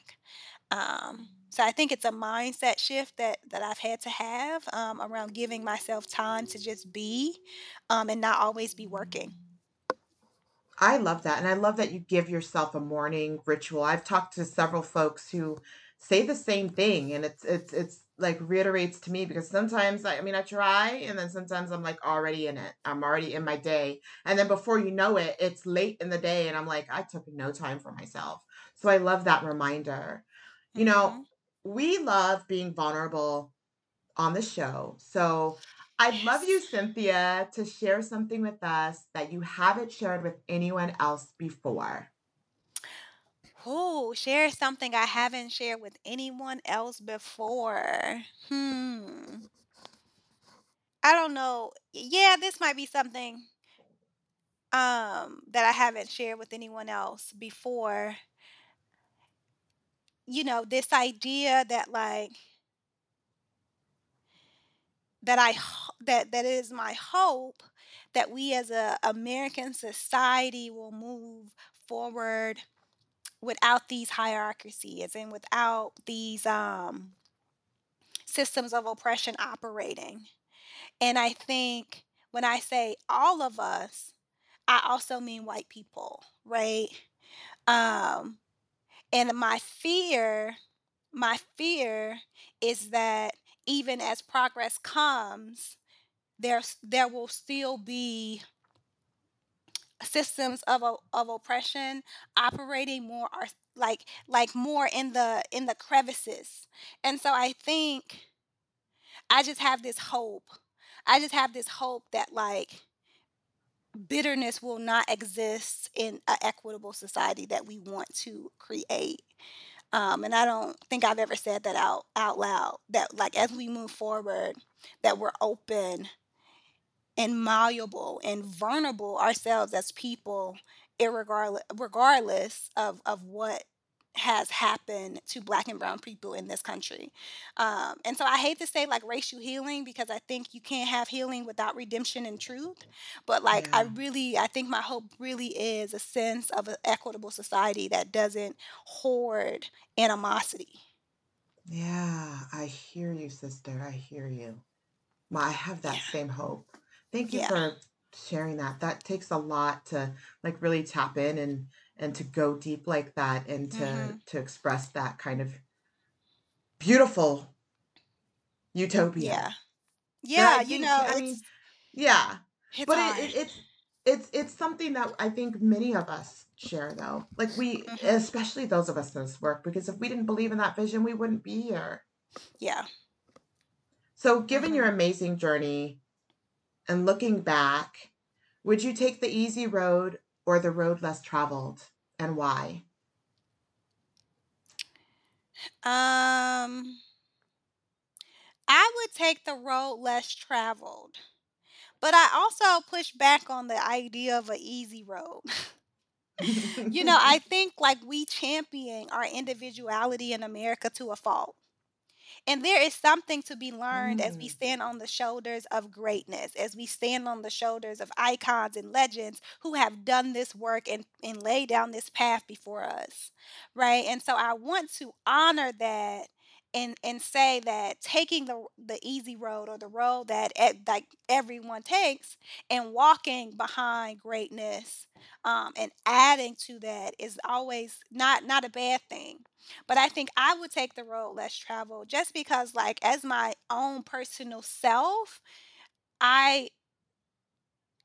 Um, so I think it's a mindset shift that that I've had to have, um, around giving myself time to just be, um, and not always be working. I love that, and I love that you give yourself a morning ritual. I've talked to several folks who say the same thing, and it's it's it's like reiterates to me because sometimes I, I mean I try, and then sometimes I'm like already in it. I'm already in my day, and then before you know it, it's late in the day, and I'm like I took no time for myself. So I love that reminder. You know, Mhm. we love being vulnerable on the show. So I'd love you, Cynthia, to share something with us that you haven't shared with anyone else before. Ooh, share something I haven't shared with anyone else before. Hmm. I don't know. Yeah, this might be something um that I haven't shared with anyone else before. You know, this idea that like that I that that is my hope that we as a American society will move forward without these hierarchies and without these um systems of oppression operating. And I think when I say all of us, I also mean white people, right? Um, and my fear, my fear is that even as progress comes, there's there will still be systems of of oppression operating more like like more in the in the crevices. And so I think I just have this hope. I just have this hope that like bitterness will not exist in an equitable society that we want to create. Um, and I don't think I've ever said that out out loud. That like as we move forward, that we're open and malleable and vulnerable ourselves as people, irregardless regardless of of what has happened to black and brown people in this country. Um, and so I hate to say like racial healing because I think you can't have healing without redemption and truth. But like I really I think my hope really is a sense of an equitable society that doesn't hoard animosity. Yeah, I hear you, sister. I hear you. My, I have that Yeah. same hope. Thank you Yeah. for sharing that. That takes a lot to like really tap in and and to go deep like that and to Mhm. to express that kind of beautiful utopia. Yeah. Yeah, you know, I mean, it's yeah. But it, it it's it's it's something that I think many of us share though. Like we Mhm. especially those of us in this work because if we didn't believe in that vision, we wouldn't be here. Yeah. So given your Mhm. amazing journey and looking back, would you take the easy road or the road less traveled and why? Um, I would take the road less traveled, but I also push back on the idea of an easy road. You know, I think like we champion our individuality in America to a fault. And there is something to be learned as we Mm, stand on the shoulders of greatness, as we stand on the shoulders of icons and legends who have done this work and, and lay down this path before us. Right. And so I want to honor that and and say that taking the the easy road or the road that like everyone takes and walking behind greatness um, and adding to that is always not not a bad thing. But I think I would take the road less traveled just because, like, as my own personal self, I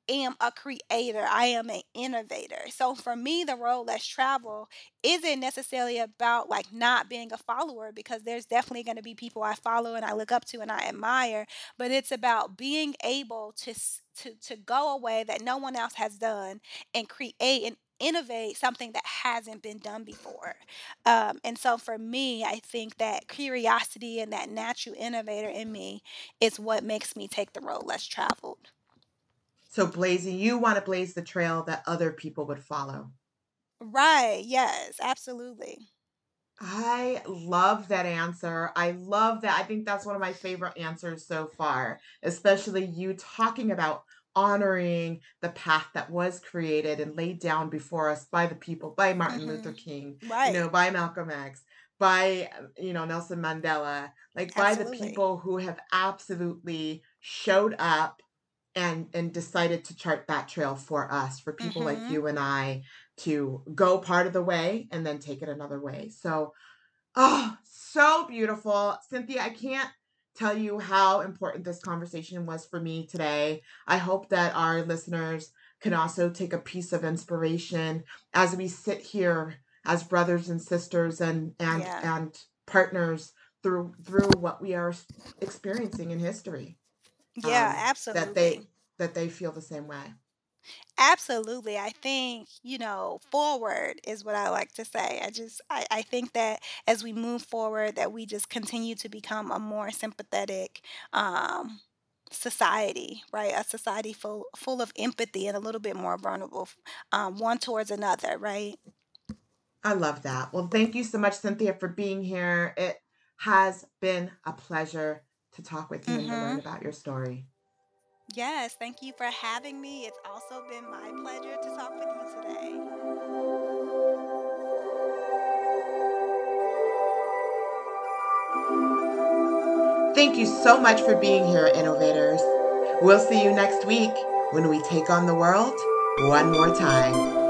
am a creator. I am an innovator. So for me, the road less traveled isn't necessarily about like not being a follower because there's definitely going to be people I follow and I look up to and I admire, but it's about being able to to to go a way that no one else has done and create and innovate something that hasn't been done before. Um, and so for me, I think that curiosity and that natural innovator in me is what makes me take the road less traveled. So blazing, you want to blaze the trail that other people would follow. Right, yes, absolutely. I love that answer. I love that. I think that's one of my favorite answers so far, especially you talking about honoring the path that was created and laid down before us by the people, by Martin Luther Mhm. King, you know, by Malcolm X. by you know Nelson Mandela, like by the people who have absolutely showed up and and decided to chart that trail for us, for people like Mhm. you and I to go part of the way and then take it another way. So, oh, so beautiful. Cynthia, I can't tell you how important this conversation was for me today. I hope that our listeners can also take a piece of inspiration as we sit here as brothers and sisters and and Yeah. and partners through through what we are experiencing in history. Yeah, Um, that they that they feel the same way. Absolutely. I think, you know, forward is what I like to say. I just I, I think that as we move forward that we just continue to become a more sympathetic um society, right? A society full full of empathy and a little bit more vulnerable um one towards another, right? I love that. Well, thank you so much, Cynthia, for being here. It has been a pleasure to talk with you and to learn Mhm. about your story. Yes, thank you for having me. It's also been my pleasure to talk with you today. Thank you so much for being here, innovators. We'll see you next week when we take on the world one more time.